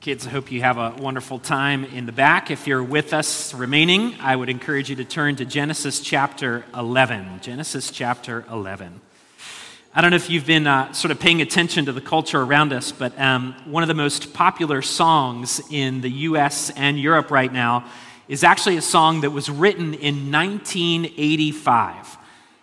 Kids, I hope you have a wonderful time in the back. If you're with us remaining, I would encourage you to turn to Genesis chapter 11. Genesis chapter 11. I don't know if you've been uh, sort of paying attention to the culture around us, but um, one of the most popular songs in the US and Europe right now is actually a song that was written in 1985.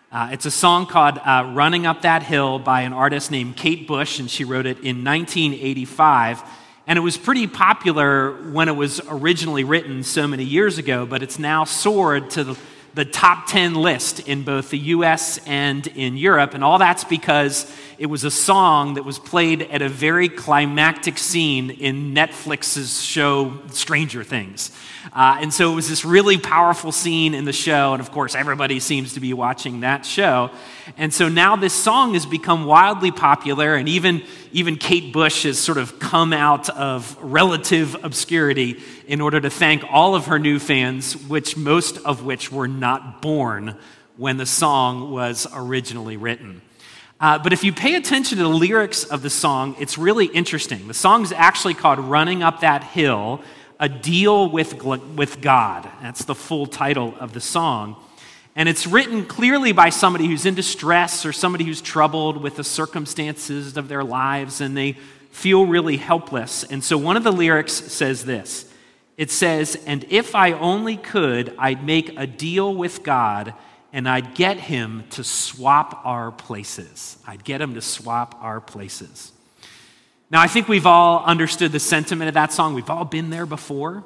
Uh, it's a song called uh, Running Up That Hill by an artist named Kate Bush, and she wrote it in 1985. And it was pretty popular when it was originally written so many years ago, but it's now soared to the the top 10 list in both the US and in Europe. And all that's because it was a song that was played at a very climactic scene in Netflix's show Stranger Things. Uh, and so it was this really powerful scene in the show. And of course, everybody seems to be watching that show. And so now this song has become wildly popular, and even, even Kate Bush has sort of come out of relative obscurity in order to thank all of her new fans, which most of which were not born when the song was originally written. Uh, but if you pay attention to the lyrics of the song, it's really interesting. The song is actually called Running Up That Hill, a deal with, with God. That's the full title of the song. And it's written clearly by somebody who's in distress or somebody who's troubled with the circumstances of their lives and they feel really helpless. And so one of the lyrics says this it says, And if I only could, I'd make a deal with God and I'd get him to swap our places. I'd get him to swap our places. Now, I think we've all understood the sentiment of that song. We've all been there before.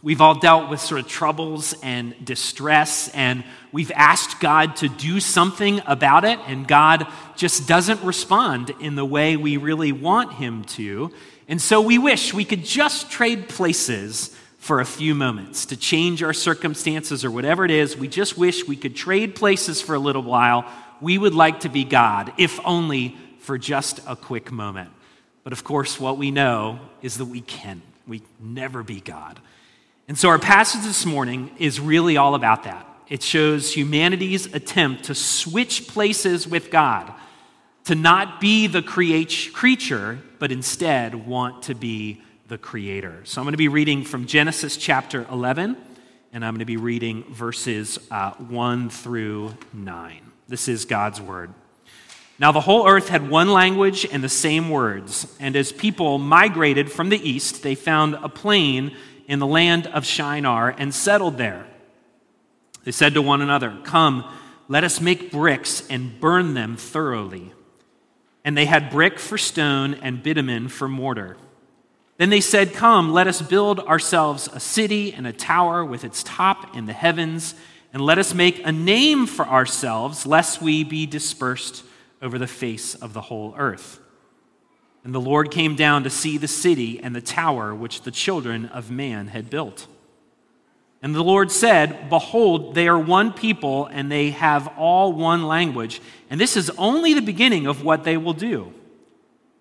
We've all dealt with sort of troubles and distress, and we've asked God to do something about it, and God just doesn't respond in the way we really want Him to. And so we wish we could just trade places for a few moments to change our circumstances or whatever it is. We just wish we could trade places for a little while. We would like to be God, if only for just a quick moment. But of course, what we know is that we can. We never be God. And so our passage this morning is really all about that. It shows humanity's attempt to switch places with God, to not be the create, creature, but instead want to be the creator. So I'm going to be reading from Genesis chapter 11, and I'm going to be reading verses uh, 1 through 9. This is God's word. Now the whole earth had one language and the same words, and as people migrated from the east, they found a plain in the land of Shinar and settled there. They said to one another, Come, let us make bricks and burn them thoroughly. And they had brick for stone and bitumen for mortar. Then they said, Come, let us build ourselves a city and a tower with its top in the heavens, and let us make a name for ourselves, lest we be dispersed over the face of the whole earth. And the Lord came down to see the city and the tower which the children of man had built. And the Lord said, Behold, they are one people, and they have all one language. And this is only the beginning of what they will do.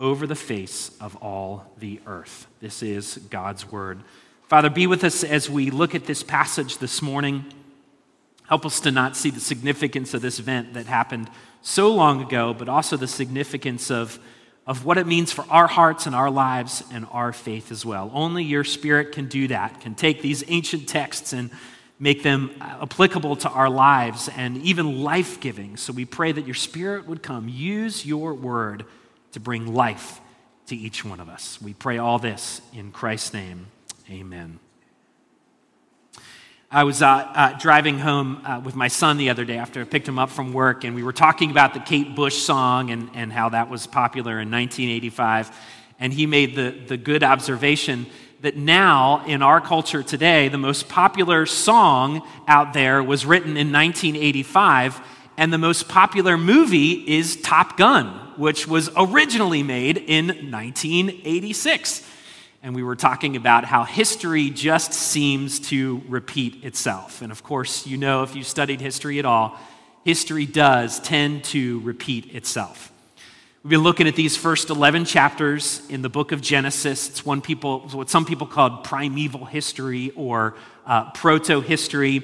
over the face of all the earth. This is God's word. Father, be with us as we look at this passage this morning. Help us to not see the significance of this event that happened so long ago, but also the significance of, of what it means for our hearts and our lives and our faith as well. Only your Spirit can do that, can take these ancient texts and make them applicable to our lives and even life giving. So we pray that your Spirit would come. Use your word to bring life to each one of us. We pray all this in Christ's name. Amen. I was uh, uh, driving home uh, with my son the other day after I picked him up from work, and we were talking about the Kate Bush song and, and how that was popular in 1985. And he made the, the good observation that now, in our culture today, the most popular song out there was written in 1985, and the most popular movie is Top Gun, which was originally made in 1986. and we were talking about how history just seems to repeat itself. And of course, you know, if you studied history at all, history does tend to repeat itself. We've been looking at these first 11 chapters in the book of Genesis. It's one people, what some people call primeval history or uh, proto history.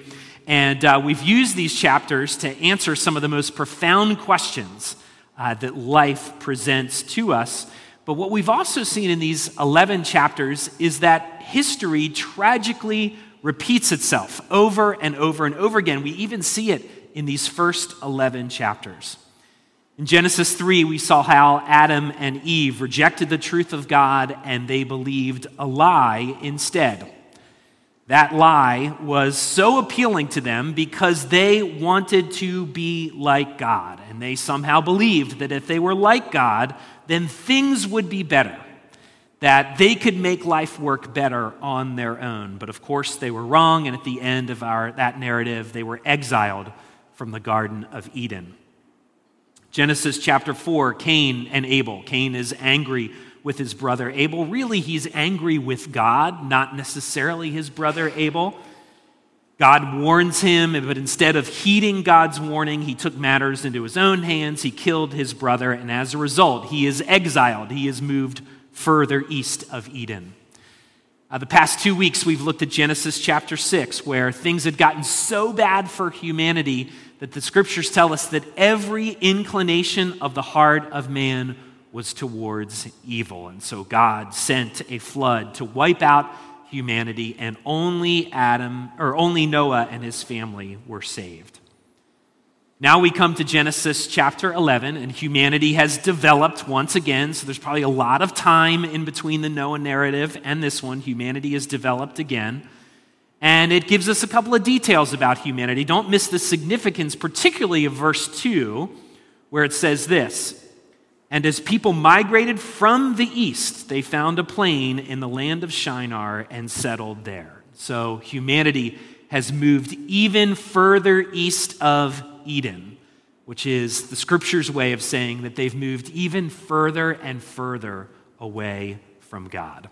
And uh, we've used these chapters to answer some of the most profound questions uh, that life presents to us. But what we've also seen in these 11 chapters is that history tragically repeats itself over and over and over again. We even see it in these first 11 chapters. In Genesis 3, we saw how Adam and Eve rejected the truth of God and they believed a lie instead. That lie was so appealing to them because they wanted to be like God. And they somehow believed that if they were like God, then things would be better, that they could make life work better on their own. But of course, they were wrong. And at the end of our, that narrative, they were exiled from the Garden of Eden. Genesis chapter 4, Cain and Abel. Cain is angry with his brother Abel. Really, he's angry with God, not necessarily his brother Abel. God warns him, but instead of heeding God's warning, he took matters into his own hands. He killed his brother, and as a result, he is exiled. He is moved further east of Eden. Uh, the past two weeks, we've looked at Genesis chapter 6, where things had gotten so bad for humanity that the scriptures tell us that every inclination of the heart of man was towards evil. And so God sent a flood to wipe out humanity, and only Adam, or only Noah and his family were saved. Now we come to Genesis chapter 11, and humanity has developed once again. So there's probably a lot of time in between the Noah narrative and this one. Humanity has developed again. And it gives us a couple of details about humanity. Don't miss the significance, particularly of verse 2, where it says this and as people migrated from the east, they found a plain in the land of Shinar and settled there. So humanity has moved even further east of Eden, which is the scripture's way of saying that they've moved even further and further away from God.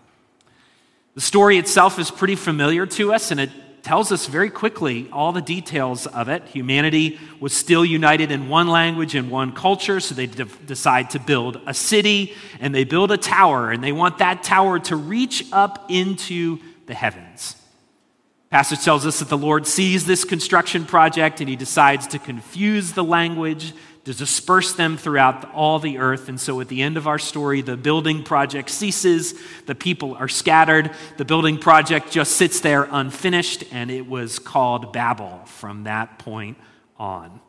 The story itself is pretty familiar to us, and tells us very quickly all the details of it. Humanity was still united in one language and one culture, so they de- decide to build a city and they build a tower, and they want that tower to reach up into the heavens. Passage tells us that the Lord sees this construction project and he decides to confuse the language to disperse them throughout all the earth. And so at the end of our story, the building project ceases, the people are scattered, the building project just sits there unfinished, and it was called Babel from that point on.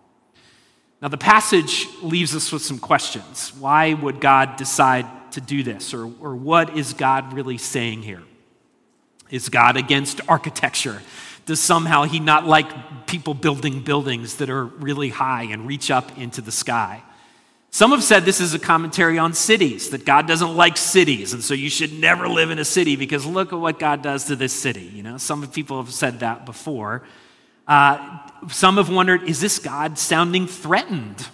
Now, the passage leaves us with some questions. Why would God decide to do this? Or, or what is God really saying here? Is God against architecture? Does somehow he not like people building buildings that are really high and reach up into the sky? Some have said this is a commentary on cities, that God doesn't like cities, and so you should never live in a city because look at what God does to this city. You know, some people have said that before. Uh, some have wondered, is this God sounding threatened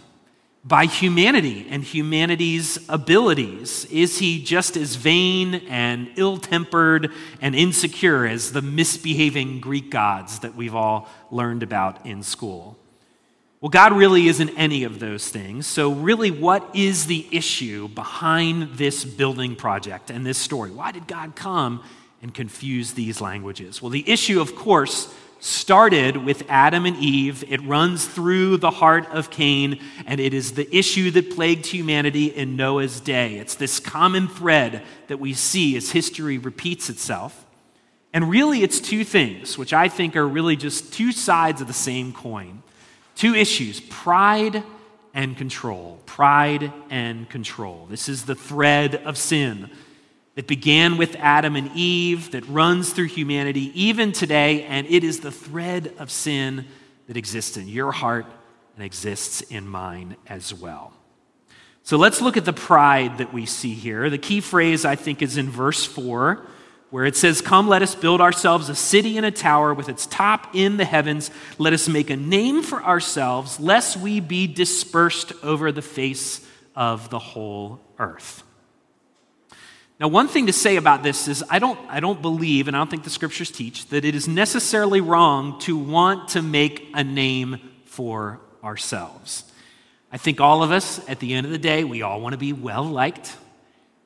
by humanity and humanity's abilities? Is he just as vain and ill tempered and insecure as the misbehaving Greek gods that we've all learned about in school? Well, God really isn't any of those things. So, really, what is the issue behind this building project and this story? Why did God come and confuse these languages? Well, the issue, of course, started with Adam and Eve. It runs through the heart of Cain, and it is the issue that plagued humanity in Noah's day. It's this common thread that we see as history repeats itself. And really, it's two things, which I think are really just two sides of the same coin. Two issues pride and control. Pride and control. This is the thread of sin that began with Adam and Eve, that runs through humanity even today, and it is the thread of sin that exists in your heart and exists in mine as well. So let's look at the pride that we see here. The key phrase, I think, is in verse 4, where it says, Come, let us build ourselves a city and a tower with its top in the heavens. Let us make a name for ourselves, lest we be dispersed over the face of the whole earth. Now, one thing to say about this is I don't, I don't believe, and I don't think the scriptures teach, that it is necessarily wrong to want to make a name for ourselves. I think all of us, at the end of the day, we all want to be well liked.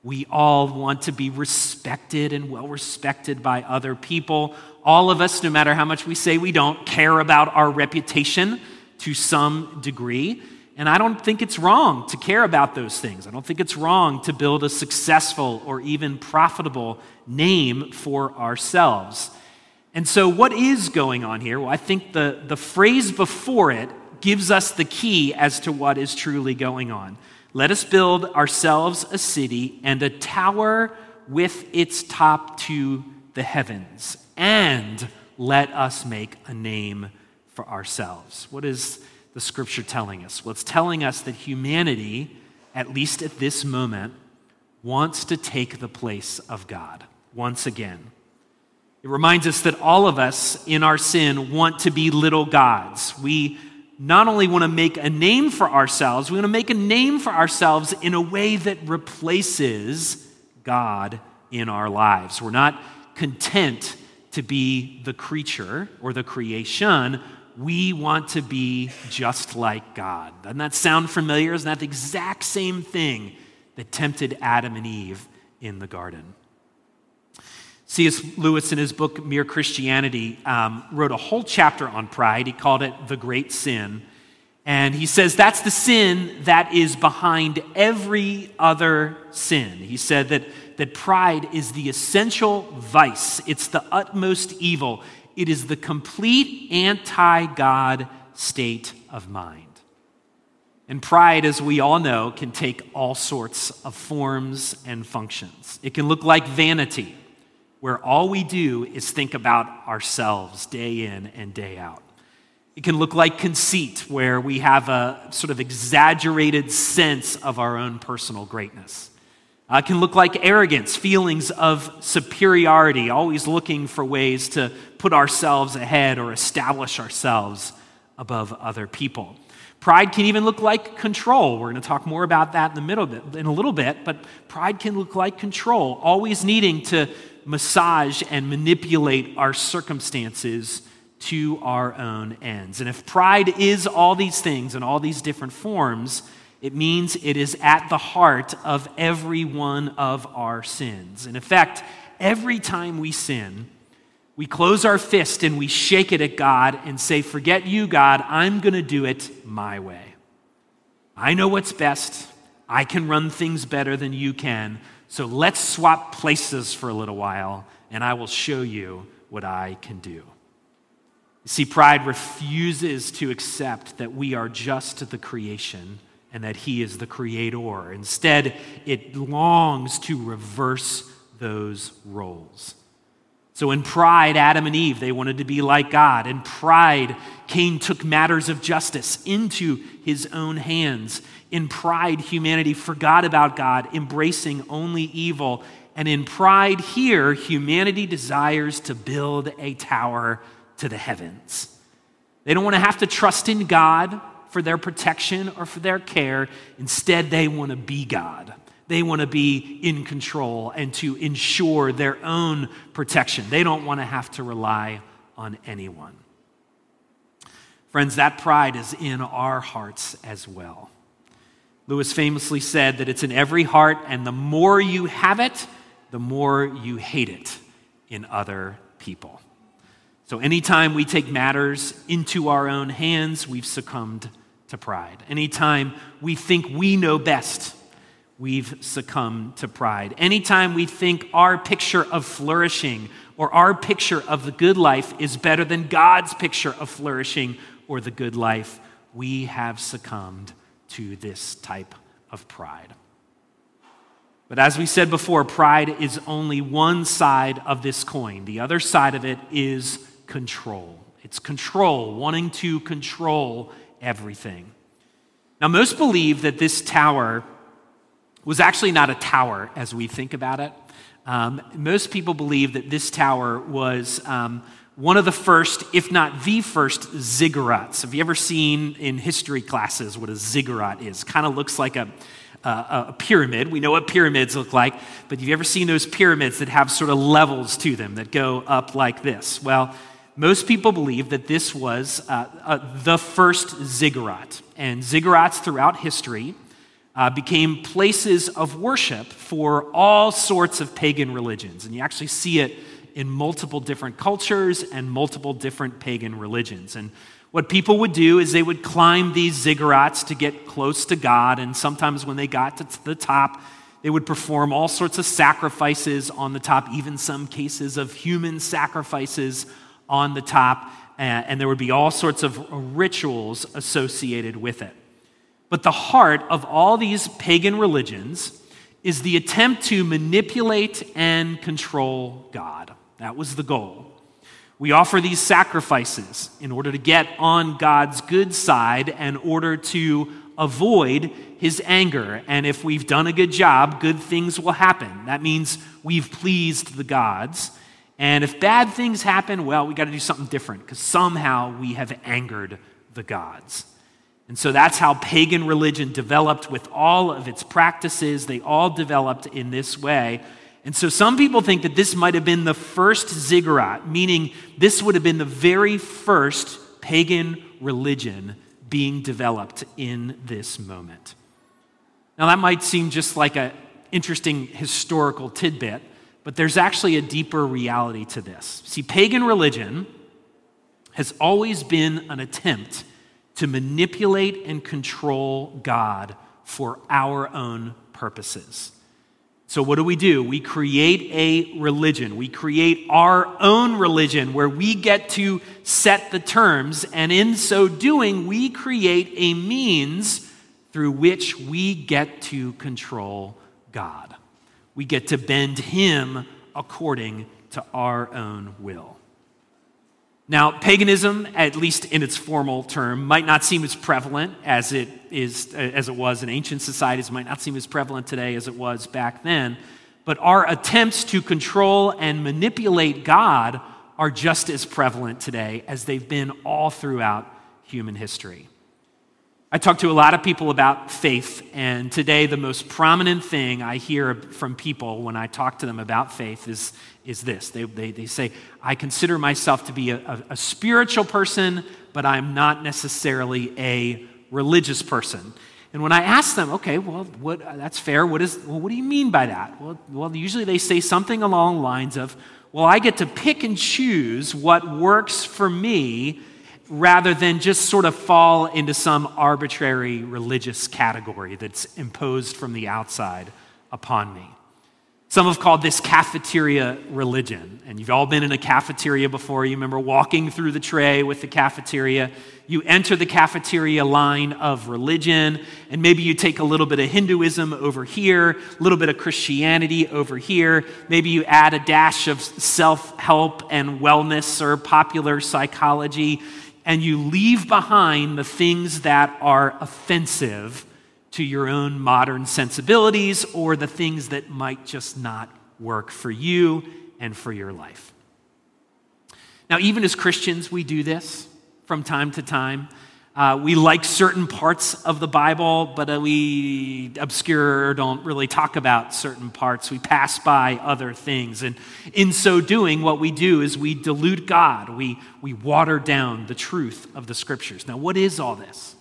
We all want to be respected and well respected by other people. All of us, no matter how much we say we don't, care about our reputation to some degree. And I don't think it's wrong to care about those things. I don't think it's wrong to build a successful or even profitable name for ourselves. And so, what is going on here? Well, I think the, the phrase before it gives us the key as to what is truly going on. Let us build ourselves a city and a tower with its top to the heavens, and let us make a name for ourselves. What is the scripture telling us? Well, it's telling us that humanity, at least at this moment, wants to take the place of God once again. It reminds us that all of us in our sin want to be little gods. We not only want to make a name for ourselves, we want to make a name for ourselves in a way that replaces God in our lives. We're not content to be the creature or the creation we want to be just like God. Doesn't that sound familiar? Isn't that the exact same thing that tempted Adam and Eve in the garden? C.S. Lewis, in his book Mere Christianity, um, wrote a whole chapter on pride. He called it The Great Sin. And he says that's the sin that is behind every other sin. He said that, that pride is the essential vice, it's the utmost evil. It is the complete anti God state of mind. And pride, as we all know, can take all sorts of forms and functions. It can look like vanity, where all we do is think about ourselves day in and day out. It can look like conceit, where we have a sort of exaggerated sense of our own personal greatness. Uh, it can look like arrogance, feelings of superiority, always looking for ways to put ourselves ahead or establish ourselves above other people. Pride can even look like control. We're going to talk more about that in the middle bit, in a little bit, but pride can look like control, always needing to massage and manipulate our circumstances to our own ends. And if pride is all these things in all these different forms, it means it is at the heart of every one of our sins. In effect, every time we sin, we close our fist and we shake it at God and say, Forget you, God, I'm going to do it my way. I know what's best. I can run things better than you can. So let's swap places for a little while, and I will show you what I can do. You see, pride refuses to accept that we are just the creation and that He is the creator. Instead, it longs to reverse those roles. So, in pride, Adam and Eve, they wanted to be like God. In pride, Cain took matters of justice into his own hands. In pride, humanity forgot about God, embracing only evil. And in pride, here, humanity desires to build a tower to the heavens. They don't want to have to trust in God for their protection or for their care. Instead, they want to be God. They want to be in control and to ensure their own protection. They don't want to have to rely on anyone. Friends, that pride is in our hearts as well. Lewis famously said that it's in every heart, and the more you have it, the more you hate it in other people. So, anytime we take matters into our own hands, we've succumbed to pride. Anytime we think we know best, we've succumbed to pride. Anytime we think our picture of flourishing or our picture of the good life is better than God's picture of flourishing or the good life, we have succumbed to this type of pride. But as we said before, pride is only one side of this coin. The other side of it is control. It's control, wanting to control everything. Now, most believe that this tower was actually not a tower as we think about it. Um, most people believe that this tower was um, one of the first, if not the first, ziggurats. Have you ever seen in history classes what a ziggurat is? Kind of looks like a, a pyramid. We know what pyramids look like, but have you ever seen those pyramids that have sort of levels to them that go up like this? Well, most people believe that this was uh, uh, the first ziggurat. And ziggurats throughout history uh, became places of worship for all sorts of pagan religions. And you actually see it in multiple different cultures and multiple different pagan religions. And what people would do is they would climb these ziggurats to get close to God. And sometimes when they got to the top, they would perform all sorts of sacrifices on the top, even some cases of human sacrifices on the top. And there would be all sorts of rituals associated with it. But the heart of all these pagan religions is the attempt to manipulate and control God. That was the goal. We offer these sacrifices in order to get on God's good side in order to avoid his anger. And if we've done a good job, good things will happen. That means we've pleased the gods. And if bad things happen, well, we got to do something different because somehow we have angered the gods. And so that's how pagan religion developed with all of its practices. They all developed in this way. And so some people think that this might have been the first ziggurat, meaning this would have been the very first pagan religion being developed in this moment. Now, that might seem just like an interesting historical tidbit, but there's actually a deeper reality to this. See, pagan religion has always been an attempt to manipulate and control God for our own purposes. So, what do we do? We create a religion. We create our own religion where we get to set the terms, and in so doing, we create a means through which we get to control God. We get to bend Him according to our own will. Now, paganism, at least in its formal term, might not seem as prevalent as it, is, as it was in ancient societies, might not seem as prevalent today as it was back then. But our attempts to control and manipulate God are just as prevalent today as they've been all throughout human history. I talk to a lot of people about faith, and today the most prominent thing I hear from people when I talk to them about faith is, is this. They, they, they say, I consider myself to be a, a, a spiritual person, but I'm not necessarily a religious person. And when I ask them, okay, well, what, that's fair. What, is, well, what do you mean by that? Well, well, usually they say something along the lines of, well, I get to pick and choose what works for me rather than just sort of fall into some arbitrary religious category that's imposed from the outside upon me. Some have called this cafeteria religion. And you've all been in a cafeteria before. You remember walking through the tray with the cafeteria. You enter the cafeteria line of religion, and maybe you take a little bit of Hinduism over here, a little bit of Christianity over here. Maybe you add a dash of self help and wellness or popular psychology and you leave behind the things that are offensive to your own modern sensibilities or the things that might just not work for you and for your life. Now, even as Christians, we do this from time to time. Uh, we like certain parts of the Bible, but uh, we obscure don't really talk about certain parts. We pass by other things. And in so doing, what we do is we dilute God, we, we water down the truth of the scriptures. Now, what is all this?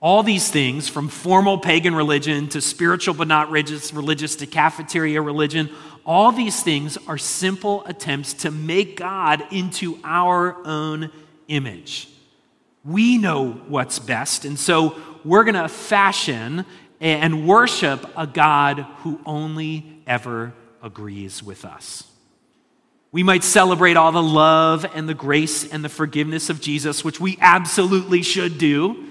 All these things, from formal pagan religion to spiritual but not religious, religious to cafeteria religion, all these things are simple attempts to make God into our own image. We know what's best. And so we're going to fashion and worship a God who only ever agrees with us. We might celebrate all the love and the grace and the forgiveness of Jesus, which we absolutely should do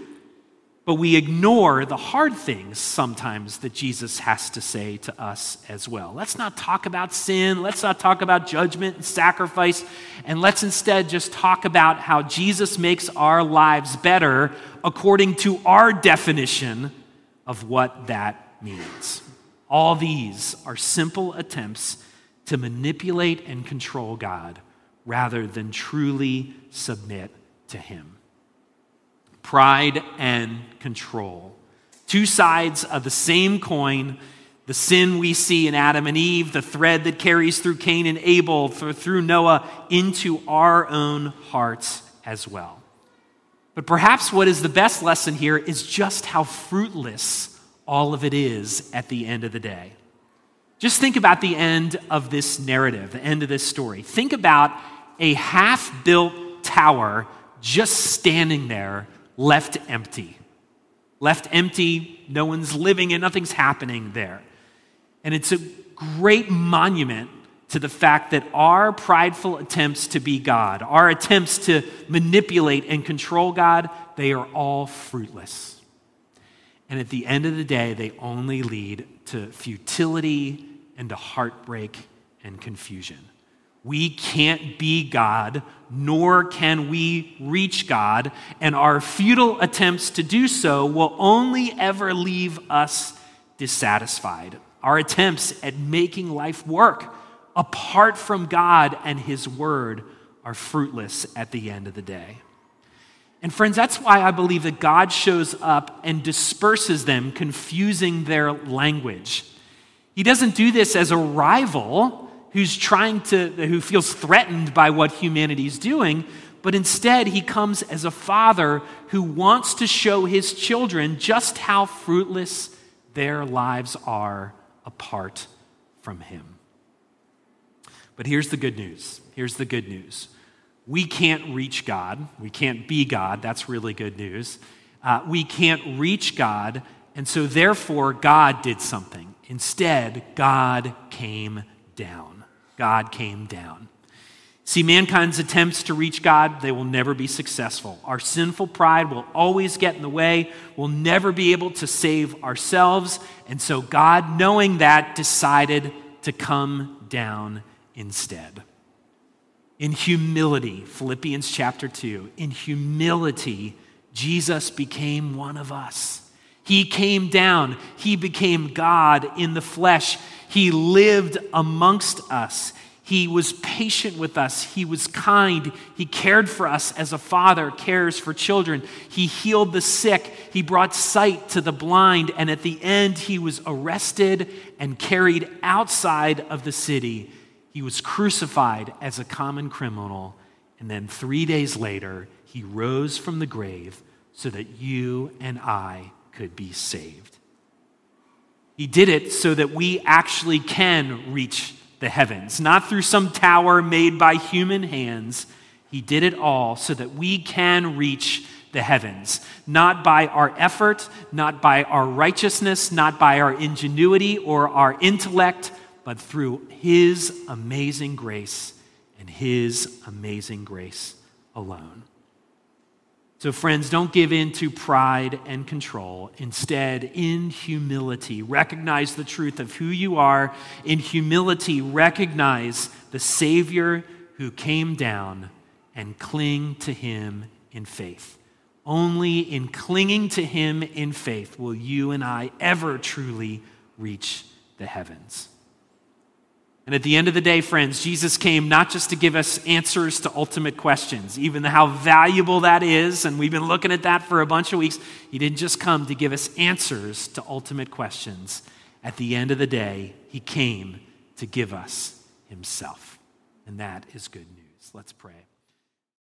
but we ignore the hard things sometimes that Jesus has to say to us as well. Let's not talk about sin. Let's not talk about judgment and sacrifice. And let's instead just talk about how Jesus makes our lives better according to our definition of what that means. All these are simple attempts to manipulate and control God rather than truly submit to Him pride and control. Two sides of the same coin the sin we see in Adam and Eve, the thread that carries through Cain and Abel, through Noah, into our own hearts as well. But perhaps what is the best lesson here is just how fruitless all of it is at the end of the day. Just think about the end of this narrative, the end of this story. Think about a half built tower just standing there, left empty. Left empty, no one's living and nothing's happening there. And it's a great monument to the fact that our prideful attempts to be God, our attempts to manipulate and control God, they are all fruitless. And at the end of the day, they only lead to futility and to heartbreak and confusion. We can't be God, nor can we reach God, and our futile attempts to do so will only ever leave us dissatisfied. Our attempts at making life work apart from God and His Word are fruitless at the end of the day. And friends, that's why I believe that God shows up and disperses them, confusing their language. He doesn't do this as a rival who's trying to, who feels threatened by what humanity's doing, but instead he comes as a father who wants to show his children just how fruitless their lives are apart from him. But here's the good news. Here's the good news. We can't reach God. We can't be God. That's really good news. Uh, we can't reach God, and so therefore God did something. Instead, God came down. God came down. See, mankind's attempts to reach God, they will never be successful. Our sinful pride will always get in the way. We'll never be able to save ourselves. And so, God, knowing that, decided to come down instead. In humility, Philippians chapter 2, in humility, Jesus became one of us. He came down, he became God in the flesh. He lived amongst us. He was patient with us. He was kind. He cared for us as a father cares for children. He healed the sick. He brought sight to the blind. And at the end, he was arrested and carried outside of the city. He was crucified as a common criminal. And then three days later, he rose from the grave so that you and I could be saved. He did it so that we actually can reach the heavens, not through some tower made by human hands. He did it all so that we can reach the heavens, not by our effort, not by our righteousness, not by our ingenuity or our intellect, but through His amazing grace and His amazing grace alone. So, friends, don't give in to pride and control. Instead, in humility, recognize the truth of who you are. In humility, recognize the Savior who came down and cling to him in faith. Only in clinging to him in faith will you and I ever truly reach the heavens. And at the end of the day, friends, Jesus came not just to give us answers to ultimate questions, even how valuable that is, and we've been looking at that for a bunch of weeks. He didn't just come to give us answers to ultimate questions. At the end of the day, He came to give us Himself. And that is good news. Let's pray.